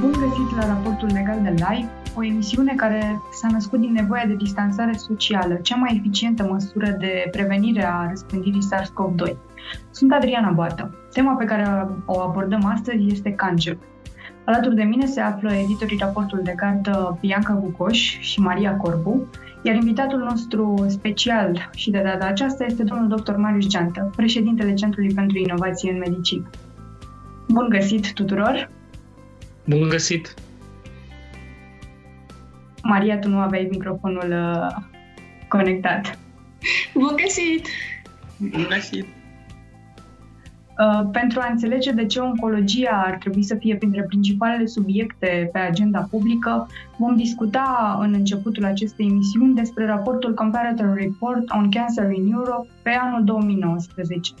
Bun găsit la raportul legal de live, o emisiune care s-a născut din nevoia de distanțare socială, cea mai eficientă măsură de prevenire a răspândirii SARS-CoV-2. Sunt Adriana Boată. Tema pe care o abordăm astăzi este cancerul. Alături de mine se află editorii raportul de cartă Bianca Bucoș și Maria Corbu, iar invitatul nostru special și de data aceasta este domnul dr. Marius Geantă, președintele Centrului pentru Inovație în Medicină. Bun găsit tuturor! Bun găsit! Maria, tu nu aveai microfonul uh, conectat. Bun găsit! Bun găsit! Uh, pentru a înțelege de ce oncologia ar trebui să fie printre principalele subiecte pe agenda publică, vom discuta în începutul acestei emisiuni despre raportul Comparator Report on Cancer in Europe pe anul 2019.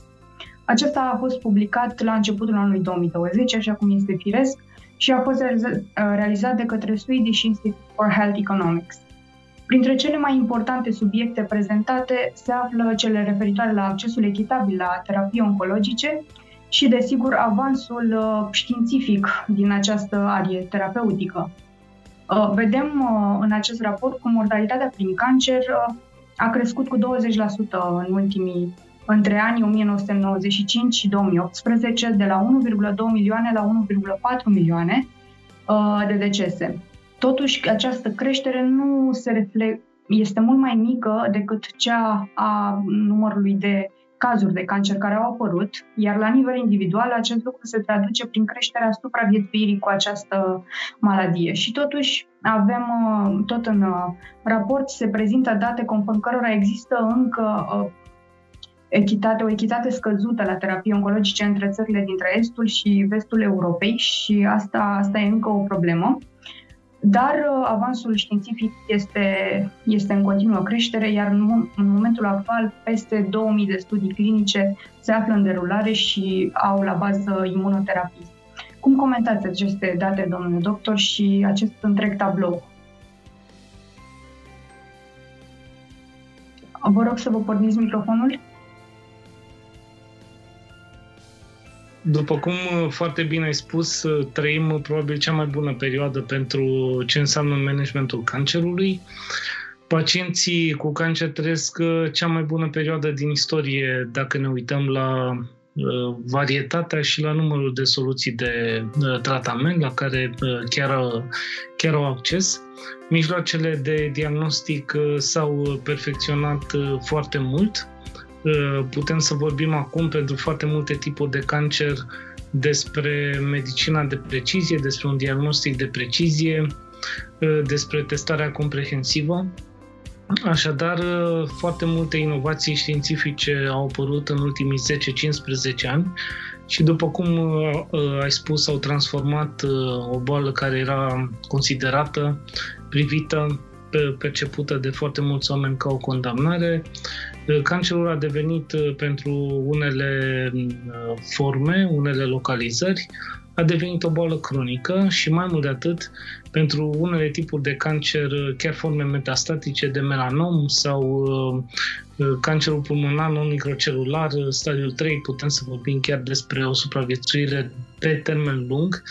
Acesta a fost publicat la începutul anului 2020, așa cum este firesc, și a fost uh, realizat de către Swedish Institute for Health Economics. Printre cele mai importante subiecte prezentate se află cele referitoare la accesul echitabil la terapii oncologice și, desigur, avansul uh, științific din această arie terapeutică. Uh, vedem în acest raport cum mortalitatea prin cancer a crescut cu 20% în ultimii între anii 1995 și 2018 de la 1,2 milioane la 1,4 milioane uh, de decese. Totuși, această creștere nu se reflect, este mult mai mică decât cea a numărului de cazuri de cancer care au apărut, iar la nivel individual acest lucru se traduce prin creșterea supraviețuirii cu această maladie. Și totuși avem, uh, tot în uh, raport se prezintă date conform cărora există încă echitate, o echitate scăzută la terapie oncologice între țările dintre estul și vestul Europei și asta, asta e încă o problemă. Dar uh, avansul științific este, este în continuă creștere, iar în, în momentul actual peste 2000 de studii clinice se află în derulare și au la bază imunoterapii. Cum comentați aceste date, domnule doctor, și acest întreg tablou? Vă rog să vă porniți microfonul. După cum uh, foarte bine ai spus, uh, trăim uh, probabil cea mai bună perioadă pentru ce înseamnă managementul cancerului. Pacienții cu cancer trăiesc cea mai bună perioadă din istorie dacă ne uităm la varietatea și la numărul de soluții de tratament la care chiar, chiar au acces. Mijloacele de diagnostic s-au perfecționat foarte mult putem să vorbim acum pentru foarte multe tipuri de cancer despre medicina de precizie, despre un diagnostic de precizie, uh, despre testarea comprehensivă. Așadar, uh, foarte multe inovații științifice au apărut în ultimii 10-15 ani și după cum uh, ai spus, au transformat o boală care era considerată, privită, percepută de foarte mulți oameni ca o condamnare Cancerul a devenit uh, pentru unele uh, forme, unele localizări, a devenit o boală cronică și mai mult de atât, pentru unele tipuri de cancer, uh, chiar forme metastatice de melanom sau cancerul pulmonar non-microcelular, stadiul 3, putem să vorbim chiar despre o supraviețuire pe termen lung,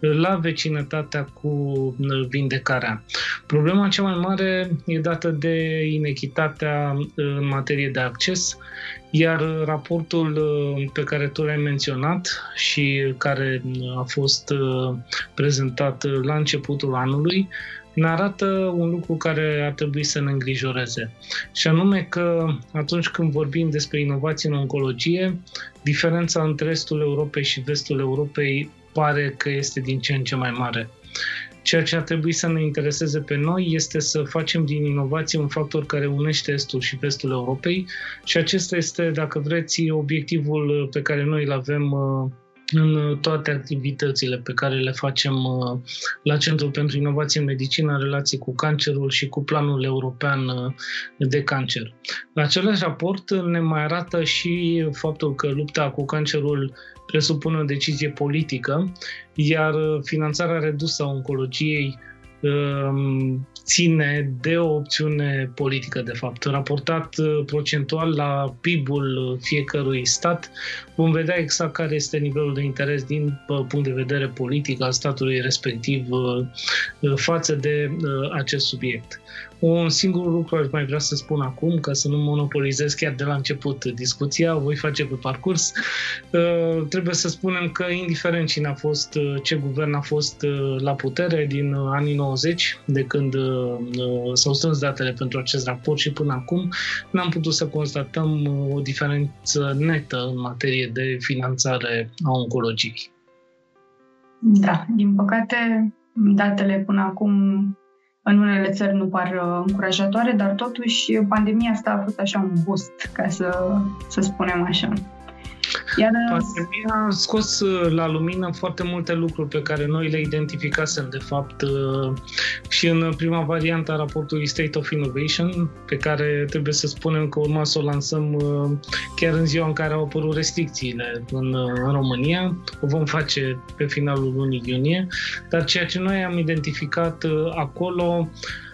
la vecinătatea cu uh, vindecarea. Problema cea mai mare e dată de inechitatea uh, în materie de acces, iar raportul uh, pe care tu l-ai menționat și care a fost prezentat la începutul anului ne arată un lucru care ar trebui să ne îngrijoreze. Și anume că atunci când vorbim despre inovație în oncologie, diferența între estul Europei și vestul Europei pare că este din ce în ce mai mare. Ceea ce ar trebui să ne intereseze pe noi este să facem din inovație un factor care unește estul și vestul Europei și acesta este, dacă vreți, obiectivul pe care noi îl avem uh, în toate activitățile pe care le facem uh, la Centrul pentru Inovație în Medicină în relație cu cancerul și cu planul european uh, de cancer. La același raport ne mai arată și faptul că lupta cu cancerul presupune o decizie politică, iar finanțarea redusă a oncologiei um, ține de o opțiune politică, de fapt. Raportat uh, procentual la PIB-ul fiecărui stat, vom vedea exact care este nivelul de interes din punct de vedere politic al statului respectiv față de acest subiect. Un singur lucru aș mai vrea să spun acum, ca să nu monopolizez chiar de la început discuția, o voi face pe parcurs. Uh, trebuie să spunem că, indiferent cine a fost, uh, ce guvern a fost uh, la putere din anii 90, de când s-au strâns datele pentru acest raport și până acum, n-am putut să constatăm o diferență netă în materie de finanțare a oncologiei. Da, din păcate, datele până acum în unele țări nu par uh, încurajatoare, dar totuși pandemia asta a fost așa un boost, ca să, să spunem așa. Iar... Pandemia a scos uh, la lumină foarte multe lucruri pe care noi le identificasem, de fapt, uh, și în prima variantă a raportului State of Innovation, pe care trebuie să spunem că urma să o lansăm uh, chiar în ziua în care au apărut restricțiile în, în România. O vom face pe finalul lunii iunie, dar ceea ce noi am identificat acolo Uh,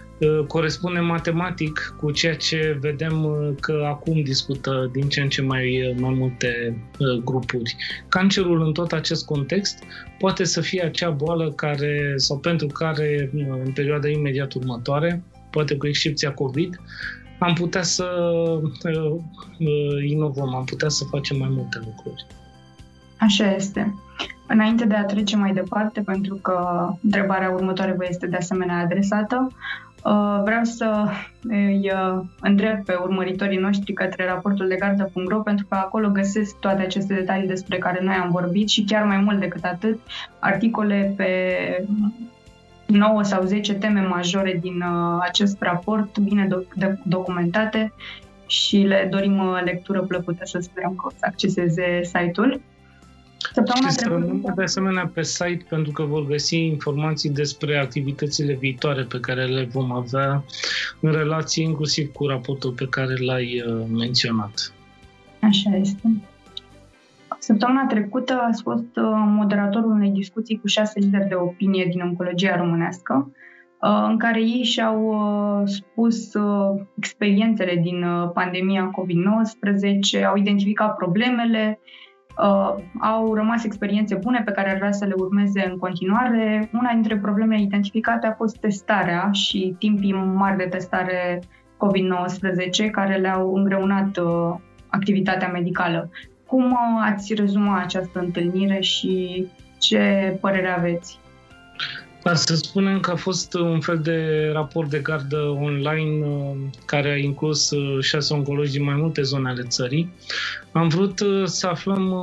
corespunde matematic cu ceea ce vedem uh, că acum discută din ce în ce mai, uh, mai multe grupuri. Cancerul în tot acest context poate să fie acea boală care, sau pentru care în perioada imediat următoare, poate cu excepția COVID, am putea să inovăm, am putea să facem mai multe lucruri. Așa este. Înainte de a trece mai departe, pentru că întrebarea următoare vă este de asemenea adresată, Uh, vreau să îi uh, îndrept pe urmăritorii noștri către raportul de gardă.ro pentru că acolo găsesc toate aceste detalii despre care noi am vorbit și chiar mai mult decât atât, articole pe 9 sau 10 teme majore din uh, acest raport, bine documentate și le dorim lectură plăcută, să sperăm că o să acceseze site-ul. Săptămâna și trecută... de asemenea pe site pentru că vor găsi informații despre activitățile viitoare pe care le vom avea în relație inclusiv cu raportul pe care l-ai uh, menționat. Așa este. Săptămâna trecută a fost uh, moderatorul unei discuții cu șase lideri de opinie din oncologia românească, uh, în care ei și-au spus experiențele din pandemia COVID-19, au identificat problemele, uh, au rămas experiențe bune pe care ar vrea să le urmeze în continuare. Una dintre problemele identificate a fost testarea și timpii mari de testare COVID-19 care le-au îngreunat uh, activitatea medicală. Cum uh, ați rezuma această întâlnire și ce părere aveți? Dar să spunem că a fost un fel de raport de gardă online uh, care a inclus uh, șase oncologi din mai multe zone ale țării. Am vrut uh, să aflăm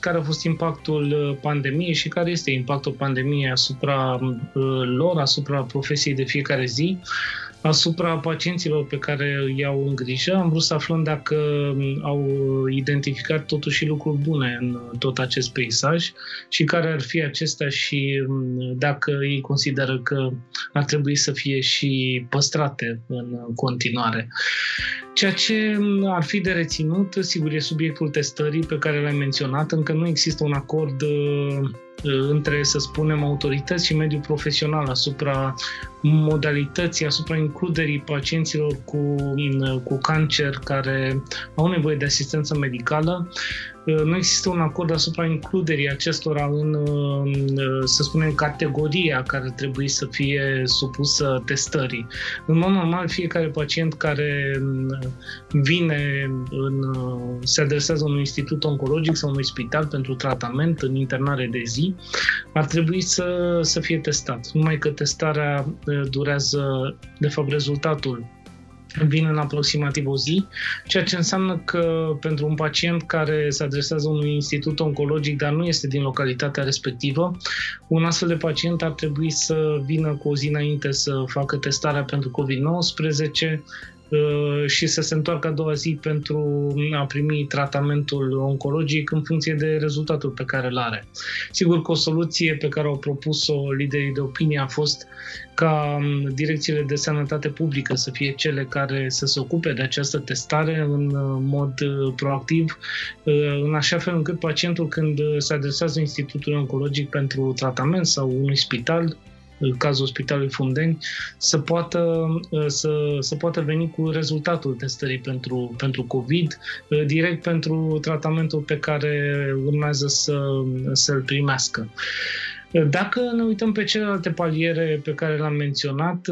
care a fost impactul pandemiei și care este impactul pandemiei asupra lor, asupra profesiei de fiecare zi, asupra pacienților pe care îi iau în grijă. Am vrut să aflăm dacă au identificat totuși lucruri bune în tot acest peisaj și care ar fi acestea și dacă ei consideră că ar trebui să fie și păstrate în continuare. Ceea ce ar fi de reținut, sigur, e subiectul testării pe care l-ai menționat. Încă nu există un acord uh, între, să spunem, autorități și mediul profesional asupra modalității, asupra includerii pacienților cu, cu cancer care au nevoie de asistență medicală nu există un acord asupra includerii acestora în, să spunem, categoria care trebuie să fie supusă testării. În mod normal, fiecare pacient care vine, în, se adresează unui institut oncologic sau unui spital pentru tratament în internare de zi, ar trebui să, să fie testat. Numai că testarea durează, de fapt, rezultatul vin în aproximativ o zi, ceea ce înseamnă că pentru un pacient care se adresează unui institut oncologic, dar nu este din localitatea respectivă, un astfel de pacient ar trebui să vină cu o zi înainte să facă testarea pentru COVID-19, Uh, și să se întoarcă a doua zi pentru a primi tratamentul oncologic în funcție de rezultatul pe care îl are. Sigur că o soluție pe care au propus-o liderii de opinie a fost ca um, direcțiile de sănătate publică să fie cele care să se ocupe de această testare în uh, mod uh, proactiv, în așa fel încât pacientul când se adresează Institutului Oncologic pentru tratament sau unui spital cazul Spitalului Fundeni, să poată, să, să poată veni cu rezultatul testării pentru, pentru COVID, direct pentru tratamentul pe care urmează să, să-l primească. Dacă ne uităm pe celelalte paliere pe care le-am menționat,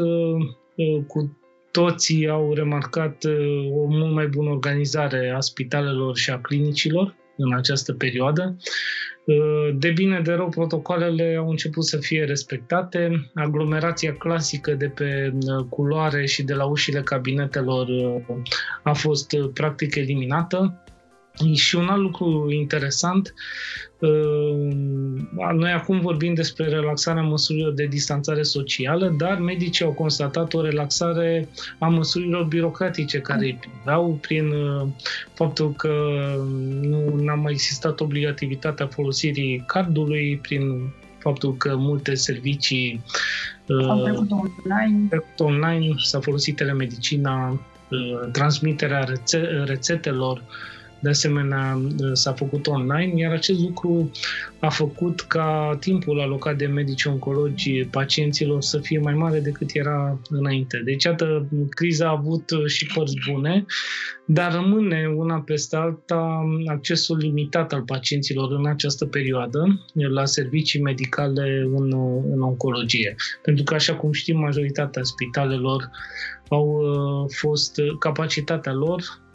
cu toții au remarcat o mult mai bună organizare a spitalelor și a clinicilor în această perioadă. De bine, de rău, protocoalele au început să fie respectate. Aglomerația clasică de pe culoare și de la ușile cabinetelor a fost practic eliminată. Și un alt lucru interesant, uh, noi acum vorbim despre relaxarea măsurilor de distanțare socială, dar medicii au constatat o relaxare a măsurilor birocratice care îi priveau prin uh, faptul că nu a mai existat obligativitatea folosirii cardului, prin faptul că multe servicii au trecut online. online, s-a folosit telemedicina, uh, transmiterea rețe- rețetelor, de asemenea s-a făcut online, iar acest lucru a făcut ca timpul alocat de medici oncologi pacienților să fie mai mare decât era înainte. Deci, iată, criza a avut și părți bune, dar rămâne una peste alta accesul limitat al pacienților în această perioadă la servicii medicale în, în oncologie. Pentru că, așa cum știm, majoritatea spitalelor au uh, fost capacitatea lor Uh,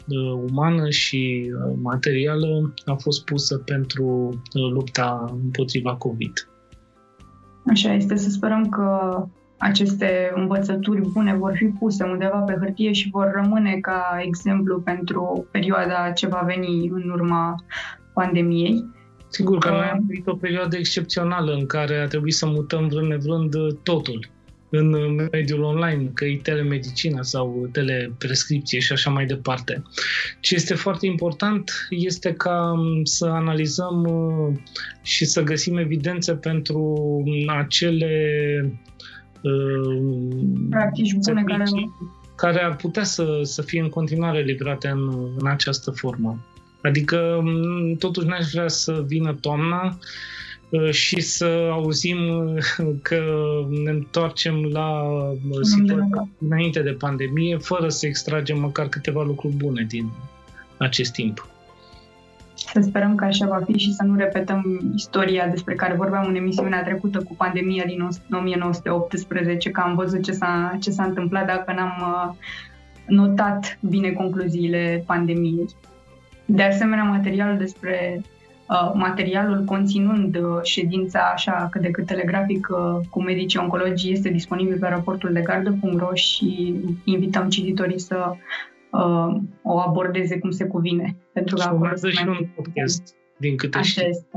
umană și uh, materială a fost pusă pentru uh, lupta împotriva COVID. Așa este, să sperăm că aceste învățături bune vor fi puse undeva pe hârtie și vor rămâne ca exemplu pentru perioada ce va veni în urma pandemiei. Sigur că noi am trăit o perioadă excepțională în care a trebuit să mutăm vrând nevrând totul în mediul online, că e telemedicina sau teleprescripție și așa mai departe. Ce este foarte important este ca să analizăm uh, și să găsim evidențe pentru acele uh, practici bune care... care ar putea să, să fie în continuare livrate în, în această formă. Adică, totuși, n-aș vrea să vină toamna Uh, și să auzim uh, că ne întoarcem la uh, situația înainte de pandemie, fără să extragem măcar câteva lucruri bune din acest timp. Să sperăm că așa va fi și să nu repetăm istoria despre care vorbeam în emisiunea trecută cu pandemia din 1918, că am văzut ce s-a, ce s-a întâmplat dacă n-am notat bine concluziile pandemiei. De asemenea, materialul despre Uh, materialul conținând uh, ședința așa cât de cât telegrafic uh, cu medicii oncologi este disponibil pe raportul de gardă.ro și invităm cititorii să uh, o abordeze cum se cuvine. Pentru că și urmează și un podcast, din câte Așa știu, este.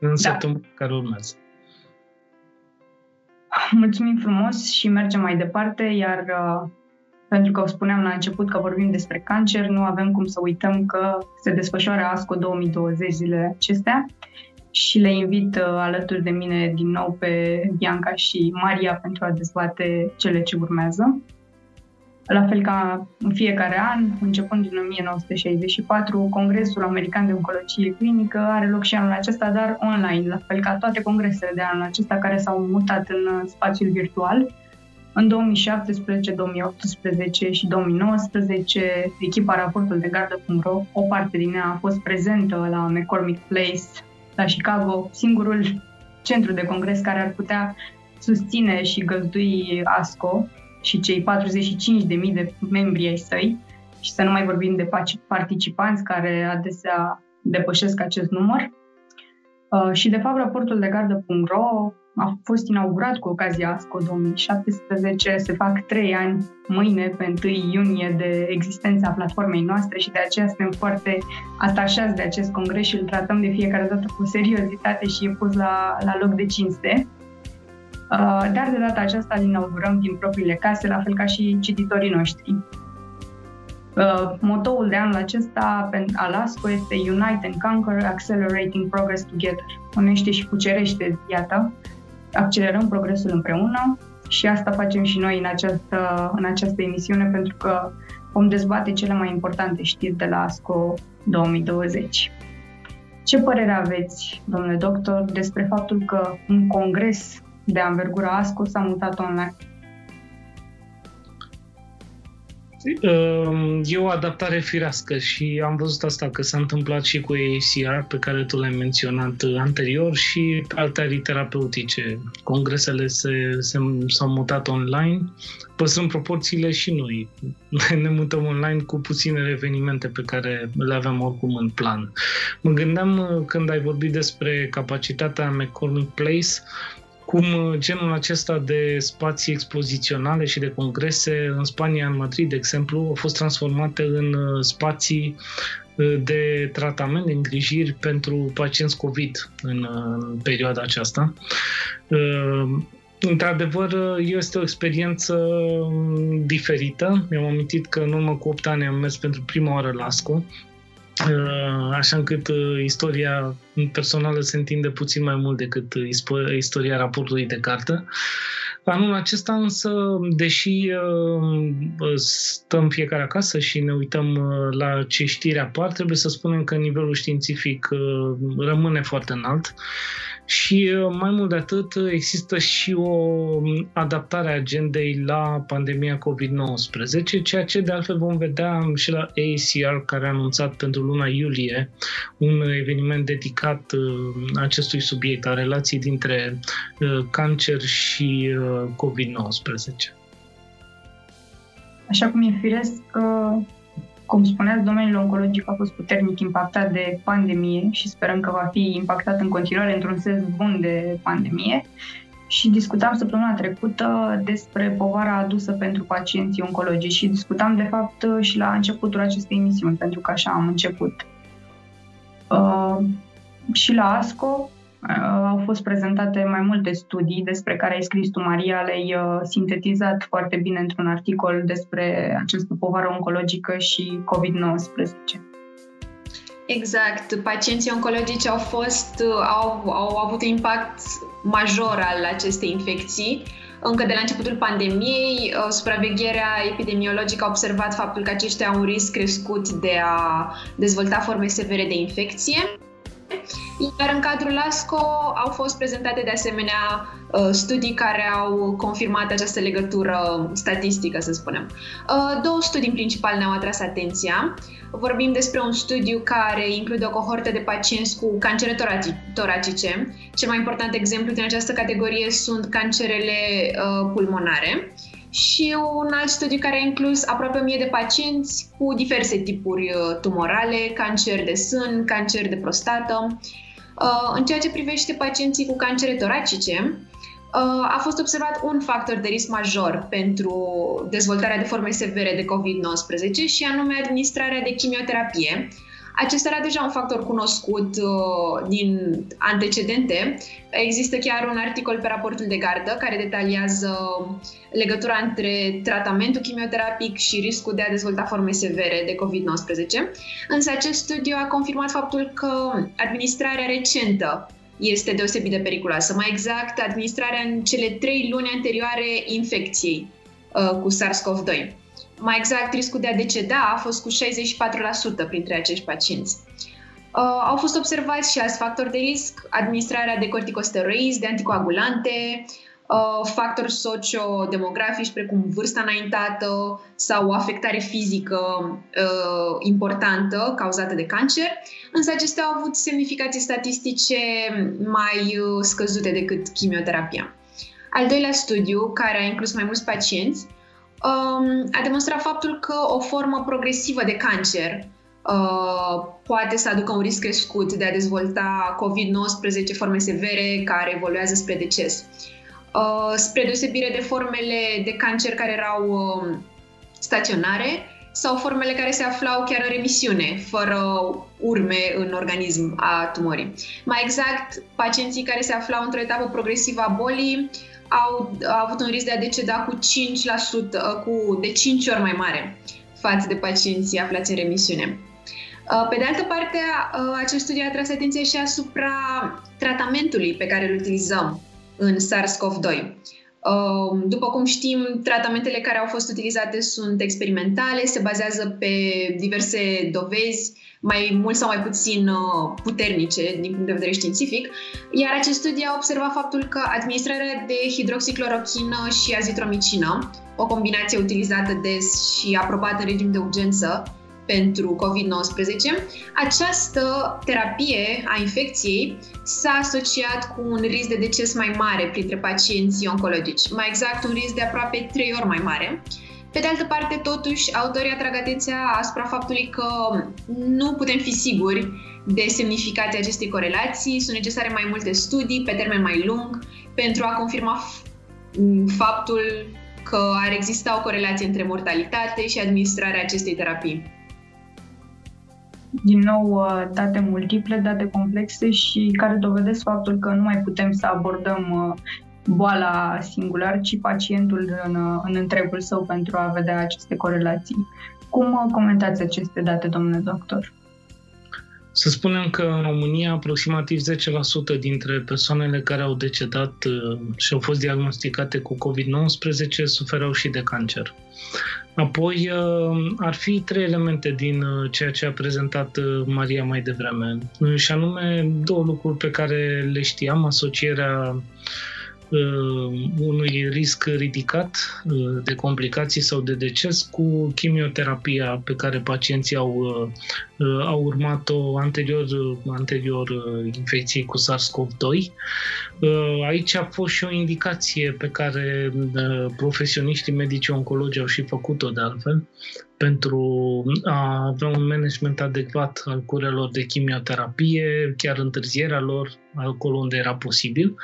în da. săptămâna care urmează. Mulțumim frumos și mergem mai departe, iar uh, pentru că spuneam la început că vorbim despre cancer, nu avem cum să uităm că se desfășoară ASCO 2020 zilele acestea și le invit uh, alături de mine din nou pe Bianca și Maria pentru a dezbate cele ce urmează. La fel ca în fiecare an, începând din 1964, Congresul American de Oncologie Clinică are loc și anul acesta, dar online, la fel ca toate congresele de anul acesta care s-au mutat în spațiul virtual. În 2017, 2018 și 2019, echipa raportul de gardă.ro, o parte din ea a fost prezentă la McCormick Place, la Chicago, singurul centru de congres care ar putea susține și găzdui ASCO și cei 45.000 de membri ai săi, și să nu mai vorbim de participanți care adesea depășesc acest număr. Uh, și, de fapt, raportul de gardă.ro a fost inaugurat cu ocazia ASCO 2017. Se fac trei ani mâine, pe 1 iunie, de existența platformei noastre și de aceea suntem foarte atașați de acest congres și îl tratăm de fiecare dată cu seriozitate și e pus la, la loc de cinste. Uh, dar de data aceasta îl inaugurăm din propriile case, la fel ca și cititorii noștri. Uh, motoul de anul acesta al ASCO este Unite and Conquer, Accelerating Progress Together. Unește și cucerește, iată, accelerăm progresul împreună și asta facem și noi în această, în această emisiune pentru că vom dezbate cele mai importante știri de la ASCO 2020. Ce părere aveți, domnule doctor, despre faptul că un congres de anvergura ASCO s-a mutat online. E o adaptare firească și am văzut asta că s-a întâmplat și cu ACR pe care tu l-ai menționat anterior și alte arii terapeutice. Congresele se, se, s-au mutat online, păstrând proporțiile și noi. Ne mutăm online cu puținele evenimente pe care le aveam oricum în plan. Mă gândeam când ai vorbit despre capacitatea McCormick Place, cum uh, genul acesta de spații expoziționale și de congrese în Spania, în Madrid, de exemplu, au fost transformate în uh, spații uh, de tratament, de îngrijiri pentru pacienți COVID în, în perioada aceasta. Într-adevăr, este o experiență um, diferită. Mi-am amintit că în urmă cu 8 ani am mers pentru prima oară la ASCO Uh, așa încât uh, istoria personală se întinde puțin mai mult decât istoria raportului de carte. Anul acesta însă, deși uh, stăm fiecare acasă și ne uităm la ce știri apar, trebuie să spunem că nivelul științific rămâne foarte înalt. Și uh, mai mult de atât, există și o um, adaptare a agendei la pandemia COVID-19, ceea ce de altfel vom vedea și la ACR, care a anunțat pentru luna iulie un eveniment dedicat uh, acestui subiect, a relației dintre uh, cancer și COVID-19. Așa cum e firesc, cum spuneați, domeniul oncologic a fost puternic impactat de pandemie și sperăm că va fi impactat în continuare într-un sens bun de pandemie. Și discutam săptămâna trecută despre povara adusă pentru pacienții oncologici și discutam, de fapt, și la începutul acestei emisiuni, pentru că așa am început. Uh, și la ASCO Uh, au fost prezentate mai multe studii despre care ai scris tu, Maria, le-ai uh, sintetizat foarte bine într-un articol despre această povară oncologică și COVID-19. Exact. Pacienții oncologici au fost, uh, au, au avut un impact major al acestei infecții. Încă de la începutul pandemiei, supravegherea epidemiologică a observat faptul că aceștia au un risc crescut de a dezvolta forme severe de infecție iar în cadrul ASCO au fost prezentate de asemenea uh, studii care au confirmat această legătură statistică, să spunem. Uh, două studii în principal ne-au atras atenția. Vorbim despre un studiu care include o cohortă de pacienți cu cancere toracice. Cel mai important exemplu din această categorie sunt cancerele uh, pulmonare și un alt studiu care a inclus aproape 1000 de pacienți cu diverse tipuri tumorale, cancer de sân, cancer de prostată Uh, în ceea ce privește pacienții cu cancere toracice, uh, a fost observat un factor de risc major pentru dezvoltarea de forme severe de COVID-19 și anume administrarea de chimioterapie, acesta era deja un factor cunoscut uh, din antecedente. Există chiar un articol pe raportul de gardă care detaliază legătura între tratamentul chimioterapic și riscul de a dezvolta forme severe de COVID-19. Însă acest studiu a confirmat faptul că administrarea recentă este deosebit de periculoasă. Mai exact, administrarea în cele trei luni anterioare infecției uh, cu SARS-CoV-2. Mai exact, riscul de a deceda a fost cu 64% printre acești pacienți. Uh, au fost observați și alți factori de risc, administrarea de corticosteroizi, de anticoagulante, uh, factori sociodemografici precum vârsta înaintată sau o afectare fizică uh, importantă cauzată de cancer, însă acestea au avut semnificații statistice mai uh, scăzute decât chimioterapia. Al doilea studiu, care a inclus mai mulți pacienți, um, a demonstrat faptul că o formă progresivă de cancer uh, poate să aducă un risc crescut de a dezvolta COVID-19 forme severe care evoluează spre deces. Uh, spre deosebire de formele de cancer care erau uh, staționare sau formele care se aflau chiar în remisiune, fără urme în organism a tumorii. Mai exact, pacienții care se aflau într-o etapă progresivă a bolii au, au avut un risc de a deceda cu 5%, uh, cu de 5 ori mai mare față de pacienții aflați în remisiune. Uh, pe de altă parte, uh, acest studiu a tras atenție și asupra tratamentului pe care îl utilizăm în SARS-CoV-2. Um, după cum știm, tratamentele care au fost utilizate sunt experimentale, se bazează pe diverse dovezi, mai mult sau mai puțin uh, puternice din punct de vedere științific, iar acest studiu a observat faptul că administrarea de hidroxiclorochină și azitromicină, o combinație utilizată des și aprobată în regim de urgență, pentru COVID-19, această terapie a infecției s-a asociat cu un risc de deces mai mare printre pacienții oncologici, mai exact un risc de aproape 3 ori mai mare. Pe de altă parte, totuși, autorii atrag atenția asupra faptului că nu putem fi siguri de semnificația acestei corelații. Sunt necesare mai multe studii pe termen mai lung pentru a confirma faptul că ar exista o corelație între mortalitate și administrarea acestei terapii din nou uh, date multiple, date complexe și care dovedesc faptul că nu mai putem să abordăm uh, boala singular, ci pacientul în, uh, în întregul său pentru a vedea aceste corelații. Cum comentați aceste date, domnule doctor? Să spunem că în România aproximativ 10% dintre persoanele care au decedat și au fost diagnosticate cu COVID-19 suferau și de cancer. Apoi uh, ar fi trei elemente din uh, ceea ce a prezentat uh, Maria mai devreme, și anume două lucruri pe care le știam, asocierea uh, unui risc ridicat uh, de complicații sau de deces cu chimioterapia pe care pacienții au, uh, uh au urmat-o anterior, uh, anterior uh, infecției cu SARS-CoV-2. Aici a fost și o indicație pe care profesioniștii medici oncologi au și făcut-o de altfel pentru a avea un management adecvat al curelor de chimioterapie, chiar întârzierea lor acolo unde era posibil. Uh,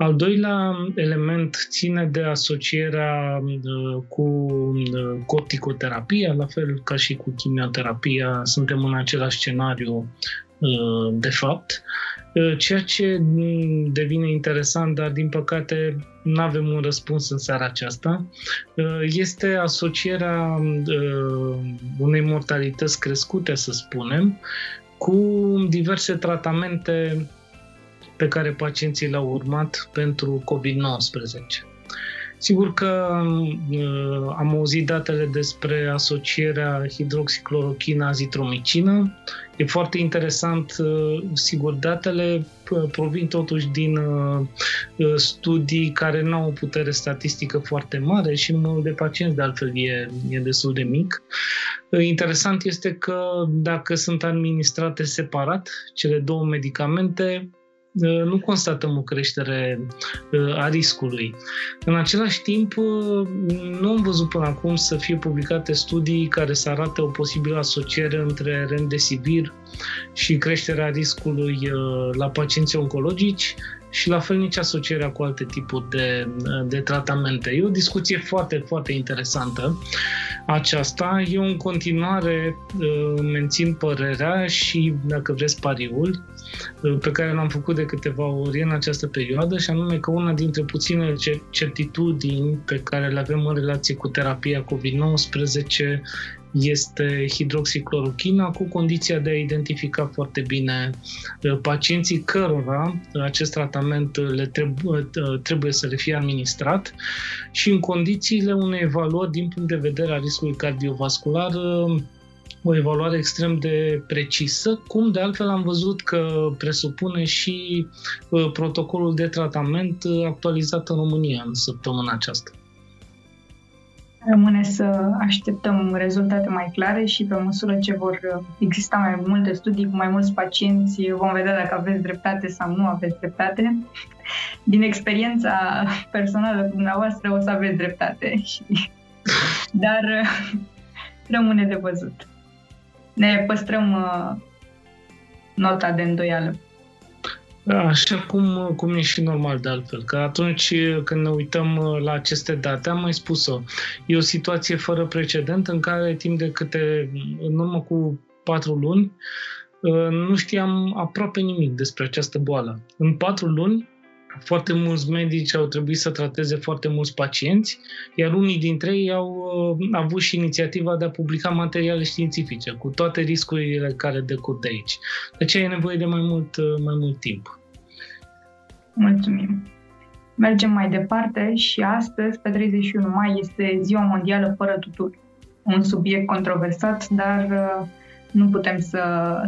al doilea element ține de asocierea uh, cu uh, corticoterapia, la fel ca și cu chimioterapia, suntem în același scenariu uh, de fapt, ceea ce devine interesant, dar din păcate nu avem un răspuns în seara aceasta, este asocierea unei mortalități crescute, să spunem, cu diverse tratamente pe care pacienții le-au urmat pentru COVID-19. Sigur că uh, am auzit datele despre asocierea hidroxiclorochină-azitromicină. E foarte interesant, uh, sigur, datele uh, provin totuși din uh, uh, studii care nu au o putere statistică foarte mare și numărul de pacienți de altfel e, e destul de mic. Uh, interesant este că dacă sunt administrate separat cele două medicamente, Uh, nu constatăm o creștere uh, a riscului. În același timp, uh, nu am văzut până acum să fie publicate studii care să arate o posibilă asociere între remdesivir și creșterea riscului la pacienții oncologici și la fel nici asocierea cu alte tipuri de, de tratamente. E o discuție foarte, foarte interesantă aceasta. Eu în continuare mențin părerea și, dacă vreți, pariul pe care l-am făcut de câteva ori în această perioadă și anume că una dintre puținele certitudini pe care le avem în relație cu terapia COVID-19 este hidroxiclorochina cu condiția de a identifica foarte bine uh, pacienții cărora acest tratament le trebuie, uh, trebuie să le fie administrat și în condițiile unei evaluări din punct de vedere a riscului cardiovascular uh, o evaluare extrem de precisă, cum de altfel am văzut că presupune și uh, protocolul de tratament uh, actualizat în România în săptămâna aceasta. Rămâne să așteptăm rezultate mai clare și pe măsură ce vor uh, exista mai multe studii cu mai mulți pacienți, vom vedea dacă aveți dreptate sau nu aveți dreptate. Din experiența personală cu dumneavoastră o să aveți dreptate. Dar rămâne de văzut ne păstrăm uh, nota de îndoială. Da, așa cum, cum e și normal de altfel, că atunci când ne uităm uh, la aceste date, am mai spus-o, e o situație fără precedent în care timp de câte, în urmă cu patru luni, uh, nu știam aproape nimic despre această boală. În patru luni foarte mulți medici au trebuit să trateze foarte mulți pacienți, iar unii dintre ei au uh, avut și inițiativa de a publica materiale științifice, cu toate riscurile care decurg de aici. De aceea e nevoie de mai mult, uh, mai mult timp. Mulțumim! Mergem mai departe și astăzi, pe 31 mai, este Ziua Mondială fără tutun. Un subiect controversat, dar uh, nu putem să,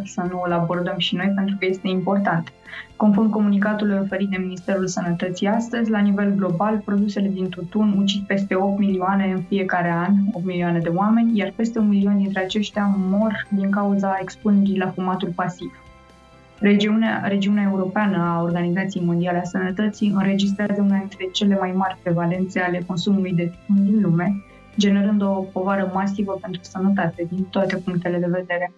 să nu îl abordăm și noi pentru că este important. Conform comunicatului oferit de Ministerul Sănătății astăzi, la nivel global, produsele din tutun ucid peste 8 milioane în fiecare an, 8 milioane de oameni, iar peste un milion dintre aceștia mor din cauza expunerii la fumatul pasiv. Regiunea, regiunea europeană a Organizației Mondiale a Sănătății înregistrează una dintre cele mai mari prevalențe ale consumului de tutun din lume, generând o povară masivă pentru sănătate din toate punctele de vedere.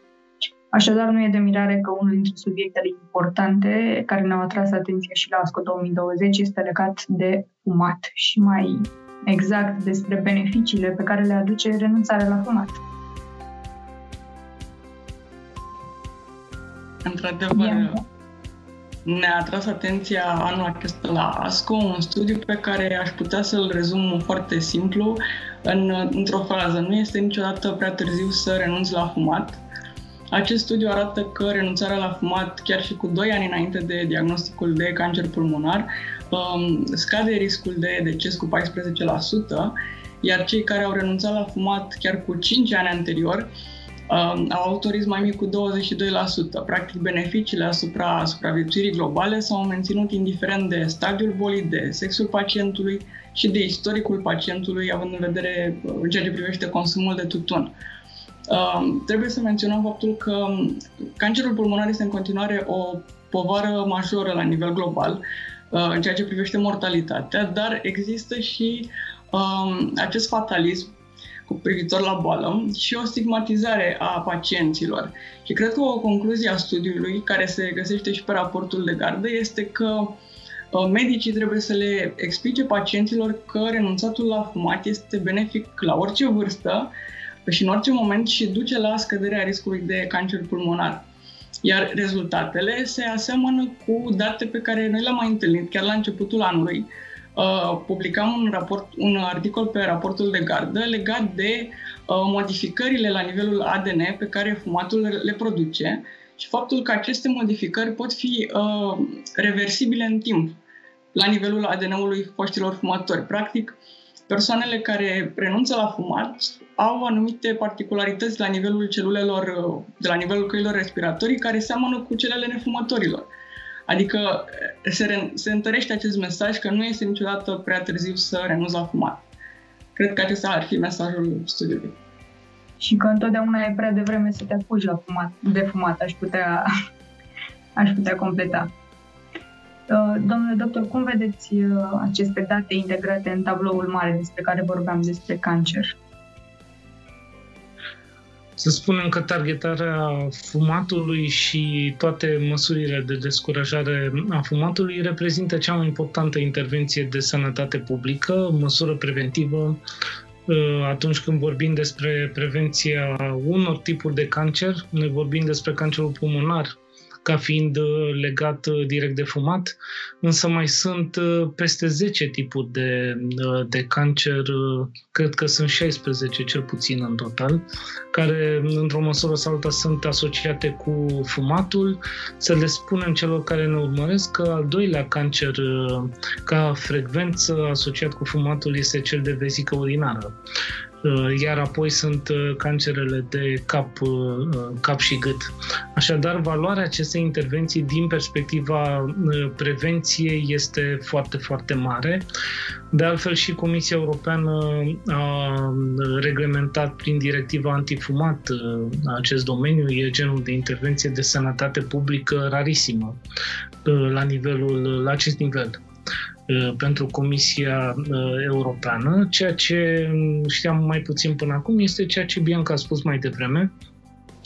Așadar, nu e de mirare că unul dintre subiectele importante care ne-au atras atenția și la ASCO 2020 este legat de fumat și mai exact despre beneficiile pe care le aduce renunțarea la fumat. Într-adevăr, ne-a atras atenția anul acesta la ASCO un studiu pe care aș putea să-l rezum foarte simplu în, într-o frază. Nu este niciodată prea târziu să renunți la fumat. Acest studiu arată că renunțarea la fumat, chiar și cu 2 ani înainte de diagnosticul de cancer pulmonar, um, scade riscul de deces cu 14%, iar cei care au renunțat la fumat chiar cu 5 ani anterior uh, au autorism mai mic cu 22%. Practic, beneficiile asupra supraviețuirii globale s-au menținut indiferent de stadiul bolii, de sexul pacientului și de istoricul pacientului, având în vedere uh, în ceea ce privește consumul de tutun. Uh, trebuie să menționăm faptul că cancerul pulmonar este în continuare o povară majoră la nivel global uh, în ceea ce privește mortalitatea, dar există și um, acest fatalism cu privitor la boală și o stigmatizare a pacienților. Și cred că o concluzie a studiului, care se găsește și pe raportul de gardă, este că uh, medicii trebuie să le explice pacienților că renunțatul la fumat este benefic la orice vârstă și în orice moment și duce la scăderea riscului de cancer pulmonar. Iar rezultatele se aseamănă cu date pe care noi le-am mai întâlnit chiar la începutul anului, uh, publicam un, raport, un articol pe raportul de gardă legat de uh, modificările la nivelul ADN pe care fumatul le produce și faptul că aceste modificări pot fi uh, reversibile în timp la nivelul ADN-ului foștilor fumatori. Practic, persoanele care renunță la fumat au anumite particularități la nivelul celulelor, uh, de la nivelul căilor respiratorii, care seamănă cu celele nefumătorilor. Adică se, se întărește acest mesaj că nu este niciodată prea târziu să renunți la fumat. Cred că acesta ar fi mesajul studiului. Și că întotdeauna e prea devreme să te apuci la fumat, de fumat, aș putea, aș putea completa. Uh, domnule doctor, cum vedeți uh, aceste date integrate în tabloul mare despre care vorbeam despre cancer? Să spunem că targetarea fumatului și toate măsurile de descurajare a fumatului reprezintă cea mai importantă intervenție de sănătate publică, măsură preventivă uh, atunci când vorbim despre prevenția unor tipuri de cancer, ne vorbim despre cancerul pulmonar, ca fiind uh, legat uh, direct de fumat, însă mai sunt uh, peste 10 tipuri de, de cancer, cred că sunt 16 cel puțin în total, care într-o măsură sau alta sunt asociate cu fumatul. Să le spunem celor care ne urmăresc că al doilea cancer ca frecvență asociat cu fumatul este cel de vezică urinară. Uh, iar apoi sunt uh, cancerele de cap, uh, cap și gât. Așadar, valoarea acestei intervenții din perspectiva prevenției este foarte, foarte mare. De altfel, și Comisia Europeană a reglementat prin directiva antifumat acest domeniu. E genul de intervenție de sănătate publică rarisimă la, nivelul, la acest nivel. Uh, pentru Comisia uh, Europeană. Ceea ce știam mai puțin până acum este ceea ce Bianca a spus mai devreme,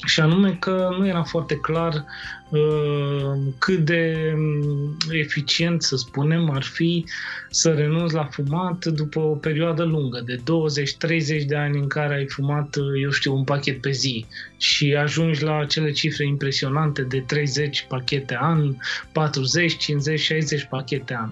și anume că nu era foarte clar uh, cât de um, eficient, să spunem, ar fi să renunți la fumat după o perioadă lungă, de 20-30 de ani în care ai fumat, eu știu, un pachet pe zi și ajungi la acele cifre impresionante de 30 pachete an, 40, 50, 60 pachete an.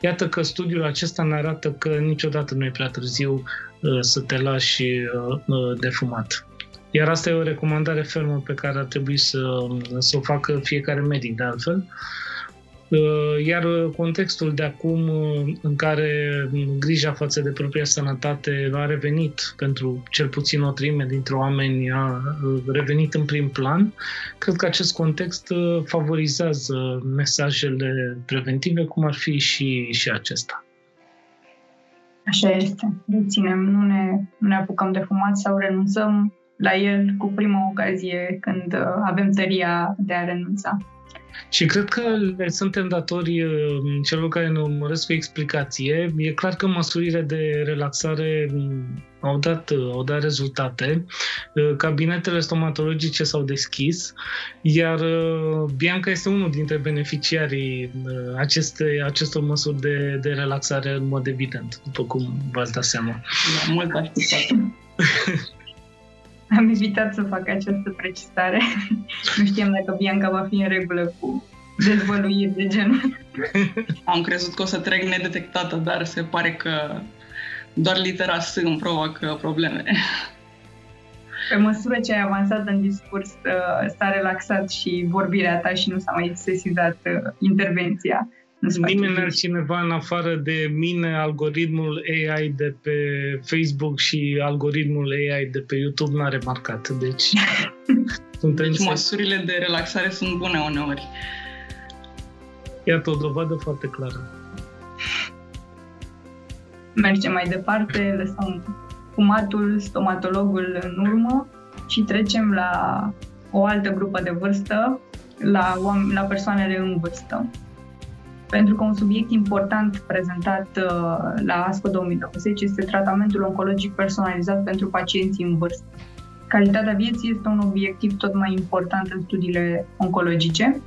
Iată că studiul acesta ne arată că niciodată nu e prea târziu uh, să te lași uh, uh, de fumat. Iar asta e o recomandare fermă pe care ar trebui să, să o facă fiecare medic de altfel. Uh, iar contextul de acum uh, în care grija față de propria sănătate a revenit pentru cel puțin o trime dintre oameni, a uh, revenit în prim plan, cred că acest context favorizează mesajele preventive, cum ar fi și, și acesta. Așa este. Reținem, nu ne, nu ne apucăm de fumat sau renunțăm la el cu prima ocazie când avem tăria de a renunța. Și cred că le suntem datori uh, celor care ne urmăresc cu explicație. E clar că măsurile de relaxare mm, au dat, uh, au dat rezultate. Uh, cabinetele stomatologice s-au deschis, iar Bianca este unul dintre beneficiarii aceste, acestor măsuri de, de relaxare în mod evident, după cum v-ați dat seama. Da, mult așteptat. Am evitat să fac această precizare. nu știam dacă Bianca va fi în regulă cu dezvăluiri de genul. Am crezut că o să trec nedetectată, dar se pare că doar litera S îmi provoacă probleme. Pe măsură ce ai avansat în discurs, uh, s-a relaxat și vorbirea ta și nu s-a mai sesizat uh, intervenția. Nimeni altcineva în afară de mine, algoritmul AI de pe Facebook și algoritmul AI de pe YouTube n-a remarcat. Deci, suntem deci măsurile de relaxare sunt bune uneori. Iată o dovadă foarte clară. Mergem mai departe, lăsăm fumatul, stomatologul în urmă și trecem la o altă grupă de vârstă, la, la persoanele în vârstă pentru că un subiect important prezentat uh, la ASCO 2020 este tratamentul oncologic personalizat pentru pacienții în vârstă. Calitatea vieții este un obiectiv tot mai important în studiile oncologice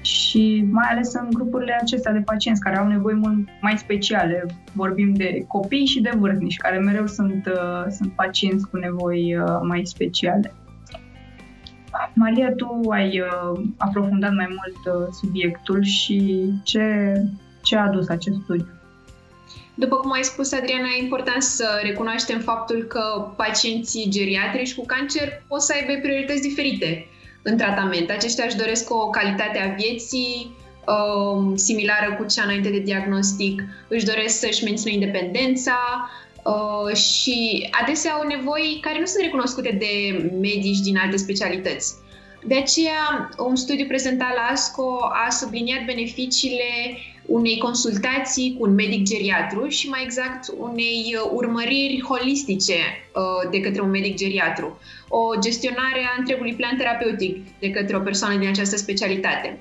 și mai ales în grupurile acestea de pacienți care au nevoi mult mai speciale. Vorbim de copii și de vârstnici, care mereu sunt, uh, sunt pacienți cu nevoi uh, mai speciale. Maria, tu ai uh, aprofundat mai mult uh, subiectul și ce, ce a adus acest studiu? După cum ai spus, Adriana, e important să recunoaștem faptul că pacienții geriatrici cu cancer pot să aibă priorități diferite în tratament. Aceștia își doresc o calitate a vieții uh, similară cu cea înainte de diagnostic, își doresc să-și mențină independența, Uh, și adesea au nevoi care nu sunt recunoscute de medici din alte specialități. De aceea, un studiu prezentat la ASCO a subliniat beneficiile unei consultații cu un medic geriatru și mai exact unei urmăriri holistice uh, de către un medic geriatru, o gestionare a întregului plan terapeutic de către o persoană din această specialitate.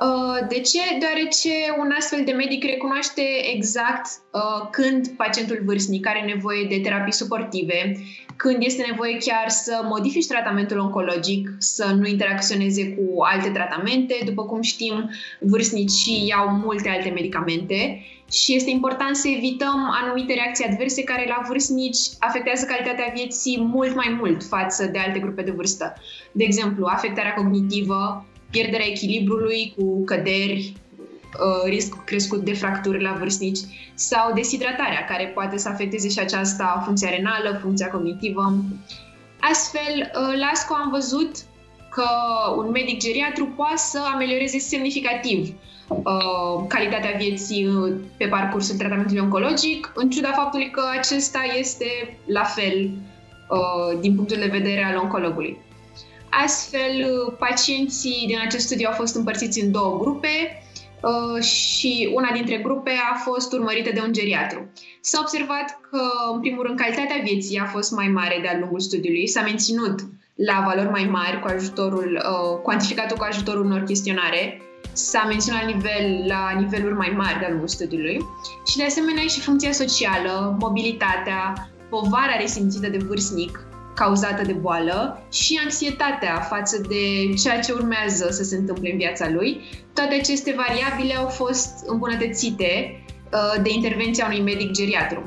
Uh, de ce? Deoarece un astfel de medic recunoaște exact uh, când pacientul vârstnic are nevoie de terapii suportive, când este nevoie chiar să modifici tratamentul oncologic, să nu interacționeze cu alte tratamente. După cum știm, vârstnicii iau multe alte medicamente și este important să evităm anumite reacții adverse care la vârstnici afectează calitatea vieții mult mai mult față de alte grupe de vârstă. De exemplu, afectarea cognitivă, pierderea echilibrului cu căderi, uh, risc crescut de fracturi la vârstnici sau deshidratarea, care poate să afecteze și aceasta funcția renală, funcția cognitivă. Astfel, uh, la ASCO am văzut că un medic geriatru poate să amelioreze semnificativ uh, calitatea vieții pe parcursul tratamentului oncologic, în ciuda faptului că acesta este la fel din punctul de vedere al oncologului. Astfel, pacienții din acest studiu au fost împărțiți în două grupe uh, și una dintre grupe a fost urmărită de un geriatru. S-a observat că, în primul rând, calitatea vieții a fost mai mare de-a lungul studiului, s-a menținut la valori mai mari cu ajutorul, uh, cuantificat cu ajutorul unor chestionare, s-a menționat nivel, la niveluri mai mari de-a lungul studiului. Și, de asemenea, și funcția socială, mobilitatea, povara resimțită de vârstnic, cauzată de boală și anxietatea față de ceea ce urmează să se întâmple în viața lui. Toate aceste variabile au fost îmbunătățite uh, de intervenția unui medic geriatru.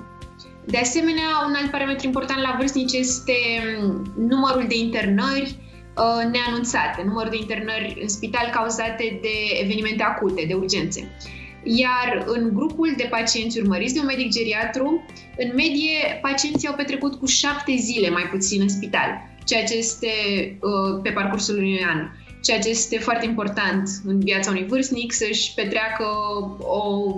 De asemenea, un alt parametru important la vârstnici este um, numărul de internări uh, neanunțate, numărul de internări în spital cauzate de evenimente acute, de urgențe. Iar în grupul de pacienți urmăriți de un medic geriatru, în medie, pacienții au petrecut cu șapte zile mai puțin în spital, ceea ce este uh, pe parcursul unui an. ceea ce este foarte important în viața unui vârstnic, să-și petreacă o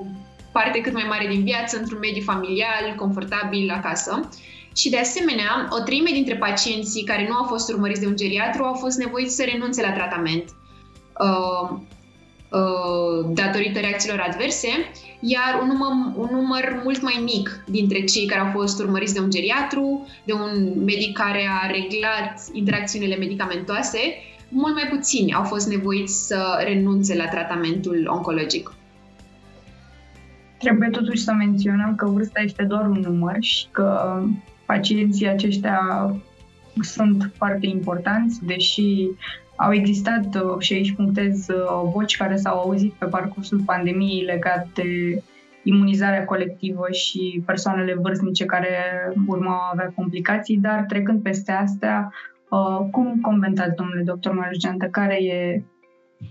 parte cât mai mare din viață într-un mediu familial, confortabil, acasă. Și de asemenea, o treime dintre pacienții care nu au fost urmăriți de un geriatru au fost nevoiți să renunțe la tratament uh, uh, datorită reacțiilor adverse, iar un număr, un număr mult mai mic dintre cei care au fost urmăriți de un geriatru, de un medic care a reglat interacțiunile medicamentoase, mult mai puțini au fost nevoiți să renunțe la tratamentul oncologic. Trebuie totuși să menționăm că vârsta este doar un număr și că pacienții aceștia sunt foarte importanți, deși au existat uh, și aici punctez uh, voci care s-au auzit pe parcursul pandemiei legat de imunizarea colectivă și persoanele vârstnice care urmau avea complicații, dar trecând peste astea, uh, cum comentați, domnule doctor Margeantă, care e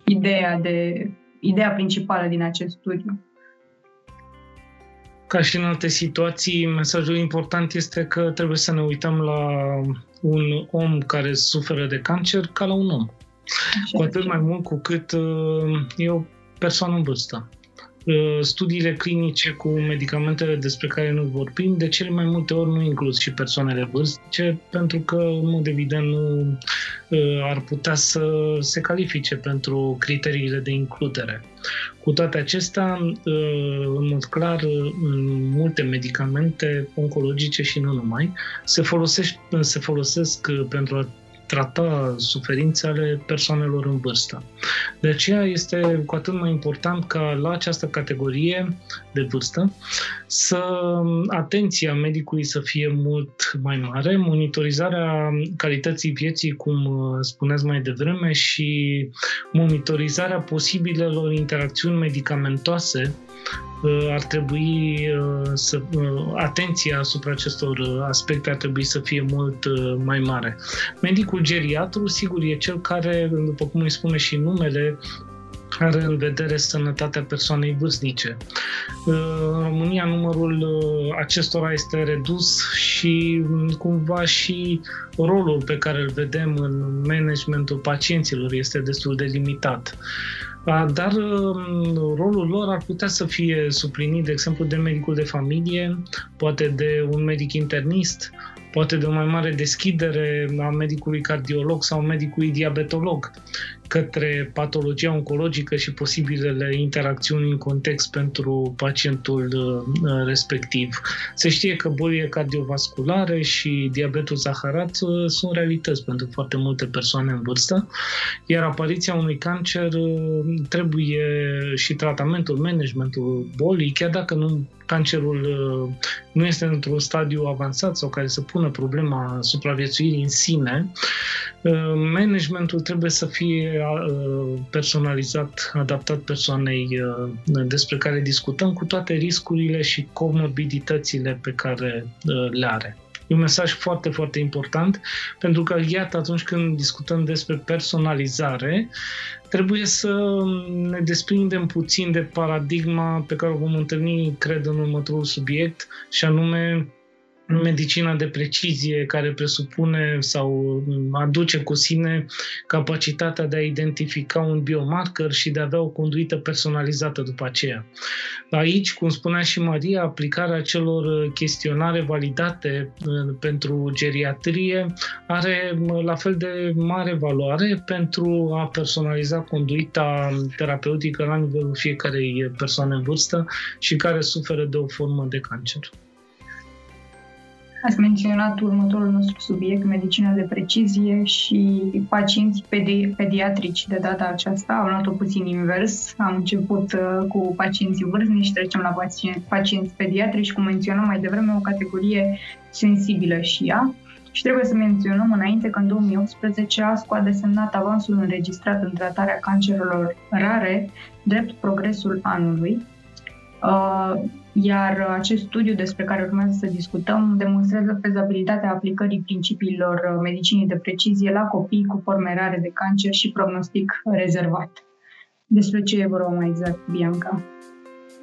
ideea, de, ideea principală din acest studiu? Ca și în alte situații, mesajul important este că trebuie să ne uităm la un om care suferă de cancer ca la un om. Așa cu atât mai mult cu cât uh, e o persoană în vârstă. Uh, studiile clinice cu medicamentele despre care nu vorbim, de cele mai multe ori nu includ și persoanele vârstnice, pentru că, în mod evident, nu uh, ar putea să se califice pentru criteriile de includere. Cu toate acestea, uh, în mod clar, în multe medicamente oncologice și nu numai, se, folosește, se folosesc pentru a trata suferințele persoanelor în vârstă. De aceea este cu atât mai important ca la această categorie de vârstă să atenția medicului să fie mult mai mare, monitorizarea calității vieții, cum spuneți mai devreme, și monitorizarea posibilelor interacțiuni medicamentoase Uh, ar trebui uh, să uh, atenția asupra acestor aspecte ar trebui să fie mult mai mare. Medicul geriatru, sigur, e cel care, după cum îi spune și numele, are în vedere sănătatea persoanei vârstnice. În România numărul acestora este redus și cumva și rolul pe care îl vedem în managementul pacienților este destul de limitat. Dar um, rolul lor ar putea să fie suplinit, de exemplu, de medicul de familie, poate de un medic internist, poate de o mai mare deschidere a medicului cardiolog sau medicului diabetolog către patologia oncologică și posibilele interacțiuni în context pentru pacientul uh, respectiv. Se știe că bolile cardiovasculare și diabetul zaharat uh, sunt realități pentru foarte multe persoane în vârstă, iar apariția unui cancer uh, trebuie și tratamentul, managementul bolii, chiar dacă nu cancerul nu este într-un stadiu avansat sau care să pună problema supraviețuirii în sine, managementul trebuie să fie personalizat, adaptat persoanei despre care discutăm, cu toate riscurile și comorbiditățile pe care le are. E un mesaj foarte, foarte important, pentru că, iată, atunci când discutăm despre personalizare, trebuie să ne desprindem puțin de paradigma pe care o vom întâlni, cred, în următorul subiect, și anume medicina de precizie care presupune sau aduce cu sine capacitatea de a identifica un biomarker și de a avea o conduită personalizată după aceea. Aici, cum spunea și Maria, aplicarea celor chestionare validate uh, pentru geriatrie are uh, la fel de mare valoare pentru a personaliza conduita terapeutică la nivelul fiecarei persoane în vârstă și care suferă de o formă de cancer. Ați menționat următorul nostru subiect, medicina de precizie și pacienți pedi- pediatrici de data aceasta. Am luat-o puțin invers. Am început uh, cu pacienții vârstnici, trecem la pacienți, pacienți pediatrici, cum menționam mai devreme, o categorie sensibilă și ea. Și trebuie să menționăm înainte că în 2018 ASCO a desemnat avansul înregistrat în tratarea cancerelor rare drept progresul anului. Uh, iar acest studiu despre care urmează să discutăm demonstrează fezabilitatea aplicării principiilor medicinii de precizie la copii cu forme rare de cancer și prognostic rezervat. Despre ce e vorba mai exact, Bianca?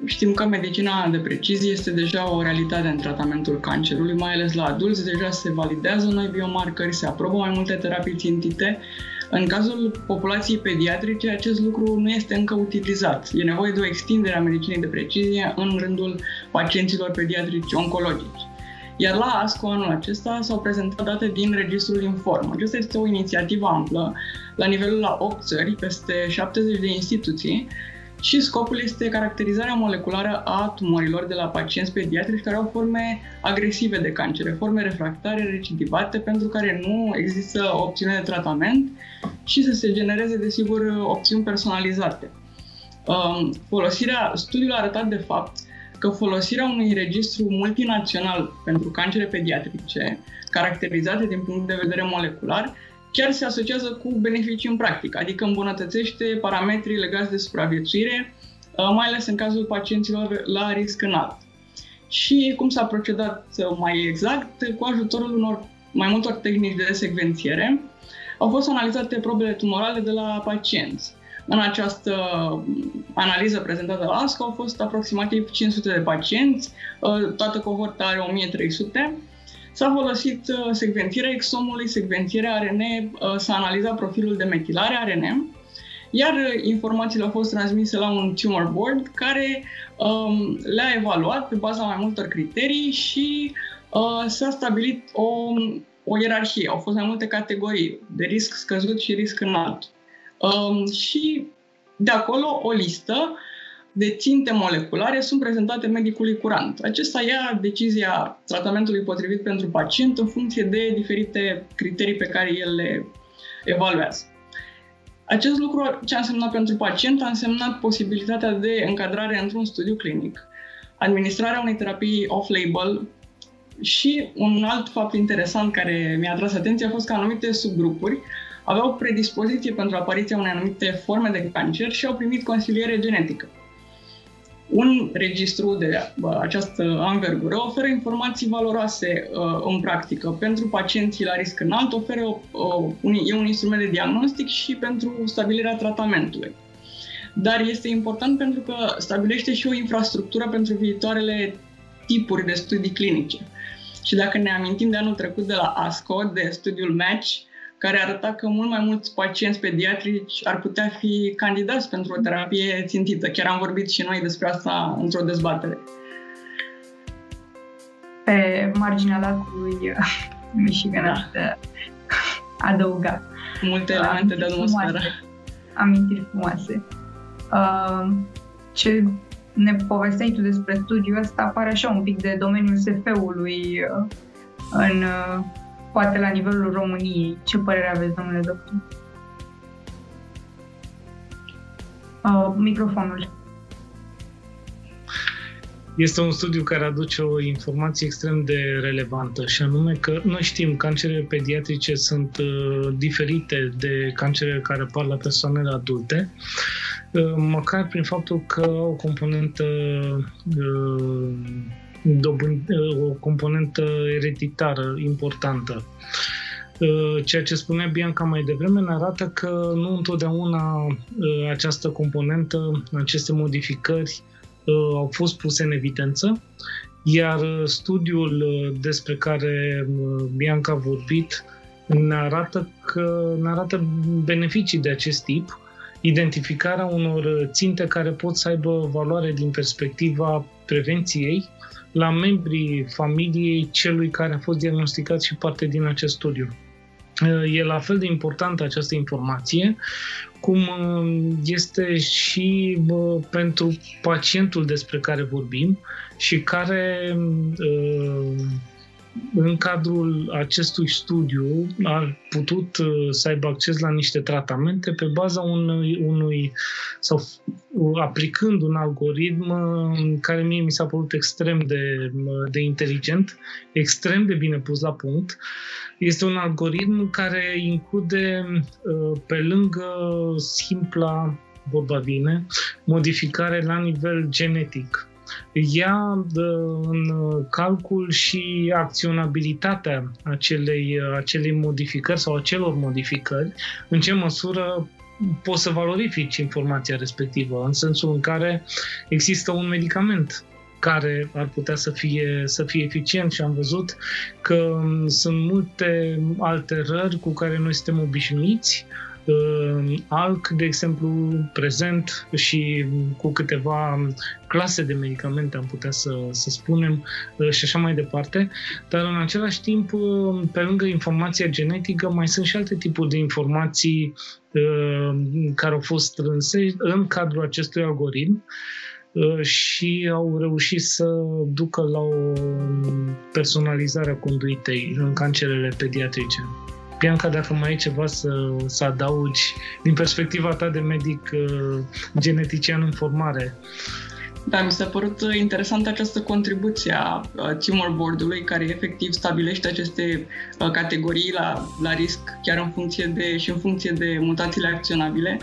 Știm că medicina de precizie este deja o realitate în tratamentul cancerului, mai ales la adulți. Deja se validează noi biomarcări, se aprobă mai multe terapii țintite, În cazul populației pediatrice, acest lucru nu este încă utilizat. E nevoie de o extindere a medicinii de precizie în rândul pacienților pediatrici oncologici. Iar la ASCO anul acesta s-au prezentat date din Registrul Inform. Acesta este o inițiativă amplă la nivelul la 8 țări, peste 70 de instituții, și scopul este caracterizarea moleculară a tumorilor de la pacienți pediatrici care au forme agresive de cancer, forme refractare recidivate pentru care nu există opțiune de tratament și să se genereze, desigur, opțiuni personalizate. Um, folosirea, studiul a arătat de fapt că folosirea unui registru multinațional pentru cancere pediatrice, caracterizate din punct de vedere molecular, chiar se asociază cu beneficii în practică, adică îmbunătățește parametrii legați de supraviețuire, uh, mai ales în cazul pacienților la risc înalt. Și cum s-a procedat mai exact, cu ajutorul unor mai multor tehnici de secvențiere, au fost analizate probele tumorale de la pacienți. În această analiză prezentată la ASCO au fost aproximativ 500 de pacienți, uh, toată cohorta are 1300. S-a folosit uh, secvențierea exomului, secvențierea ARN, uh, s-a analizat profilul de metilare ARN, iar informațiile au fost transmise la un tumor board care um, le-a evaluat pe baza mai multor criterii și uh, s-a stabilit o, o ierarhie. Au fost mai multe categorii de risc scăzut și risc înalt. Um, și de acolo o listă de ținte moleculare sunt prezentate medicului curant. Acesta ia decizia tratamentului potrivit pentru pacient în funcție de diferite criterii pe care el le evaluează. Acest lucru ce a însemnat pentru pacient a însemnat posibilitatea de încadrare într-un studiu clinic, administrarea unei terapii off-label și un alt fapt interesant care mi-a atras atenția a fost că anumite subgrupuri aveau predispoziție pentru apariția unei anumite forme de cancer și au primit consiliere genetică. Un registru de această anvergură oferă informații valoroase uh, în practică. Pentru pacienții la risc înalt oferă uh, un, e un instrument de diagnostic și pentru stabilirea tratamentului. Dar este important pentru că stabilește și o infrastructură pentru viitoarele tipuri de studii clinice. Și dacă ne amintim de anul trecut de la ASCO, de studiul MATCH, care arăta că mult mai mulți pacienți pediatrici ar putea fi candidați pentru o terapie țintită. Chiar am vorbit și noi despre asta într-o dezbatere. Pe marginea lacului Michigan da. adăuga. Multe elemente de atmosferă. Amintiri frumoase. Uh, ce ne povesteai tu despre studiul ăsta apare așa un pic de domeniul SF-ului uh, în uh, poate la nivelul României. Ce părere aveți, domnule doctor? Uh, microfonul. Este un studiu care aduce o informație extrem de relevantă și anume că noi știm cancerele pediatrice sunt uh, diferite de cancerele care apar la persoanele adulte, uh, măcar prin faptul că au o componentă uh, o componentă ereditară importantă. Uh, ceea ce spunea Bianca mai devreme ne arată că nu întotdeauna uh, această componentă, aceste modificări uh, au fost puse în evidență, iar studiul despre care Bianca a vorbit ne arată că ne arată beneficii de acest tip, identificarea unor ținte care pot să aibă valoare din perspectiva prevenției la membrii familiei celui care a fost diagnosticat și parte din acest studiu. E la fel de importantă această informație, cum este și pentru pacientul despre care vorbim și care în cadrul acestui studiu a putut uh, să aibă acces la niște tratamente pe baza unui, unui sau uh, aplicând un algoritm uh, care mie mi s-a părut extrem de, de inteligent, extrem de bine pus la punct. Este un algoritm care include pe lângă simpla vorba bine, modificare la nivel genetic ia în calcul și acționabilitatea acelei, acelei modificări sau acelor modificări, în ce măsură poți să valorifici informația respectivă, în sensul în care există un medicament care ar putea să fie, să fie eficient și am văzut că sunt multe alterări cu care noi suntem obișnuiți ALC, de exemplu, prezent și cu câteva clase de medicamente, am putea să, să spunem, și așa mai departe. Dar în același timp, pe lângă informația genetică, mai sunt și alte tipuri de informații care au fost strânse în cadrul acestui algoritm Uh, și au reușit să ducă la o personalizare a conduitei în cancerele pediatrice. Bianca, dacă mai ai ceva să, să adaugi din perspectiva ta de medic uh, genetician în formare. Da, mi s-a părut interesantă această contribuție a Tumor Board-ului, care efectiv stabilește aceste categorii la, la risc, chiar în funcție de, și în funcție de mutațiile acționabile.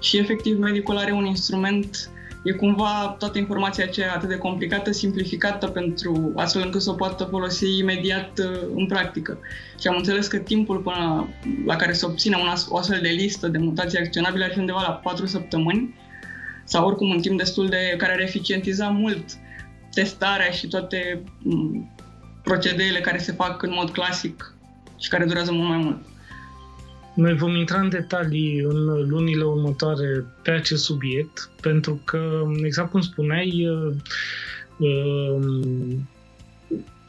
Și efectiv medicul are un instrument e cumva toată informația aceea atât de complicată, simplificată pentru astfel încât să o poată folosi imediat uh, în practică. Și am înțeles că timpul până la care se obține una, o astfel de listă de mutații acționabile ar fi undeva la 4 săptămâni sau oricum un timp destul de care ar eficientiza mult testarea și toate mm, procedeele care se fac în mod clasic și care durează mult mai mult. Noi vom intra în detalii în lunile următoare pe acest subiect, pentru că, exact cum spuneai, uh, uh,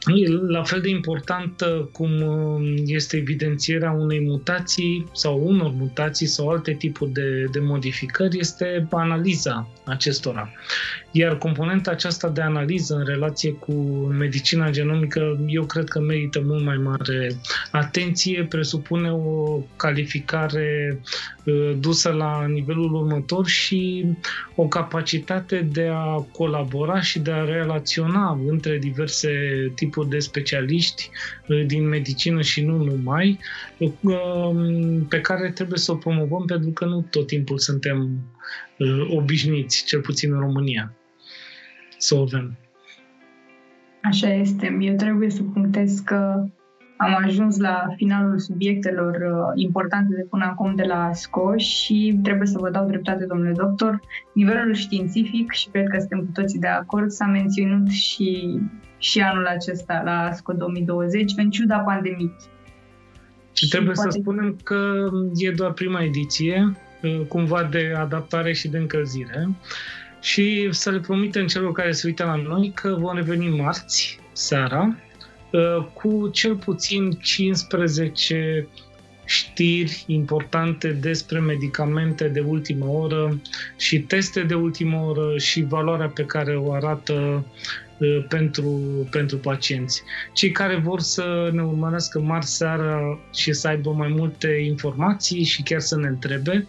E la fel de importantă cum uh, este evidențierea unei mutații sau unor mutații sau alte tipuri de, de modificări este analiza acestora. Iar componenta aceasta de analiză în relație cu medicina genomică, eu cred că merită mult mai mare atenție, presupune o calificare uh, dusă la nivelul următor și o capacitate de a colabora și de a relaționa între diverse tipuri de specialiști uh, din medicină și nu numai, uh, pe care trebuie să o promovăm pentru că nu tot timpul suntem obișnuiți, cel puțin în România să o avem. Așa este. Eu trebuie să punctez că am ajuns la finalul subiectelor uh, importante de până acum de la SCO și trebuie să vă dau dreptate, domnule doctor. Nivelul științific, și cred că suntem cu toții de acord, s-a menționat și, și anul acesta la SCO 2020, în ciuda pandemiei. Și, și trebuie poate... să spunem că e doar prima ediție, uh, cumva de adaptare și de încălzire și să le promitem celor care se uită la noi că vom reveni marți seara uh, cu cel puțin 15 știri importante despre medicamente de ultimă oră și teste de ultimă oră și valoarea pe care o arată Uh, pentru, pentru pacienți. Cei care vor să ne urmărească marți seara și să aibă mai multe informații și chiar să ne întrebe,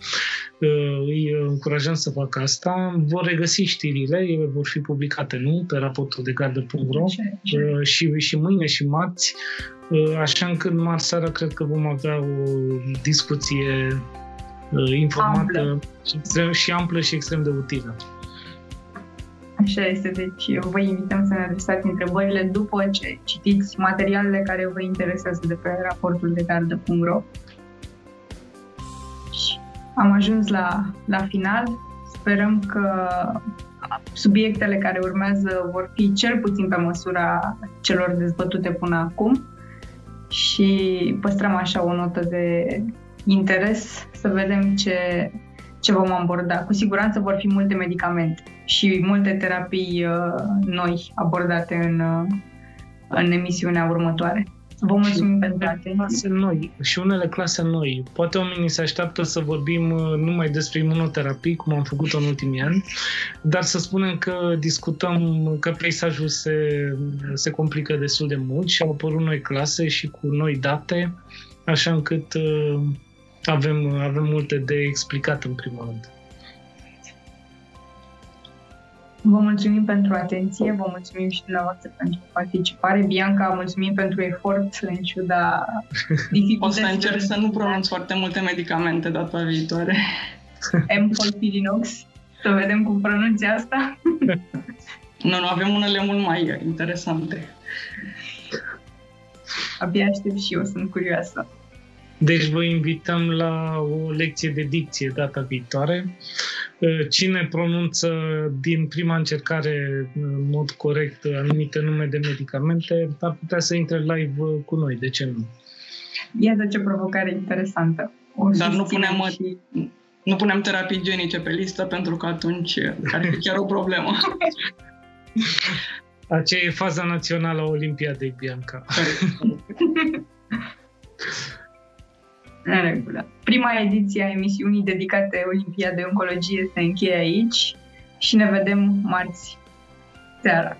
uh, îi încurajăm să facă asta. Vor regăsi știrile, ele vor fi publicate, nu? Pe raportul de gardă.ro uh, și, și mâine și marți, așa încât marți seara cred că vom avea o discuție informată amplă. Și, extrem, și amplă și extrem de utilă. Așa este, deci vă invităm să ne adresați întrebările după ce citiți materialele care vă interesează de pe raportul de gardă.ro. Am ajuns la, la final. Sperăm că subiectele care urmează vor fi cel puțin pe măsura celor dezbătute până acum și păstrăm așa o notă de interes să vedem ce, ce vom aborda. Cu siguranță vor fi multe medicamente și multe terapii uh, noi abordate în, uh, în emisiunea următoare. Vă mulțumim și pentru atenție. Clase noi și unele clase noi. Poate oamenii se așteaptă să vorbim uh, numai despre imunoterapii, cum am făcut în ultimii ani, dar să spunem că discutăm că peisajul se, se complică destul de mult și au apărut noi clase și cu noi date, așa încât avem, avem multe de explicat în primul rând. Vă mulțumim pentru atenție, vă mulțumim și dumneavoastră pentru participare. Bianca, mulțumim pentru efort în ciuda dificultăților. O să încerc să nu pronunț foarte multe medicamente data viitoare. M-Folpirinox. Să vedem cum pronunți asta. nu, nu, avem unele mult mai interesante. Abia aștept și eu, sunt curioasă. Deci vă invităm la o lecție de dicție data viitoare. Uh, cine pronunță din prima încercare în mod corect anumite nume de medicamente ar putea să intre live cu noi, de ce nu? Iată ce provocare interesantă. O Dar nu susținem punem, și- nu punem terapii genice pe listă pentru că atunci ar fi chiar o problemă. Aceea e faza națională a Olimpiadei, Bianca. În regulă. Prima ediție a emisiunii dedicate Olimpiadei Oncologie se încheie aici și ne vedem marți seara.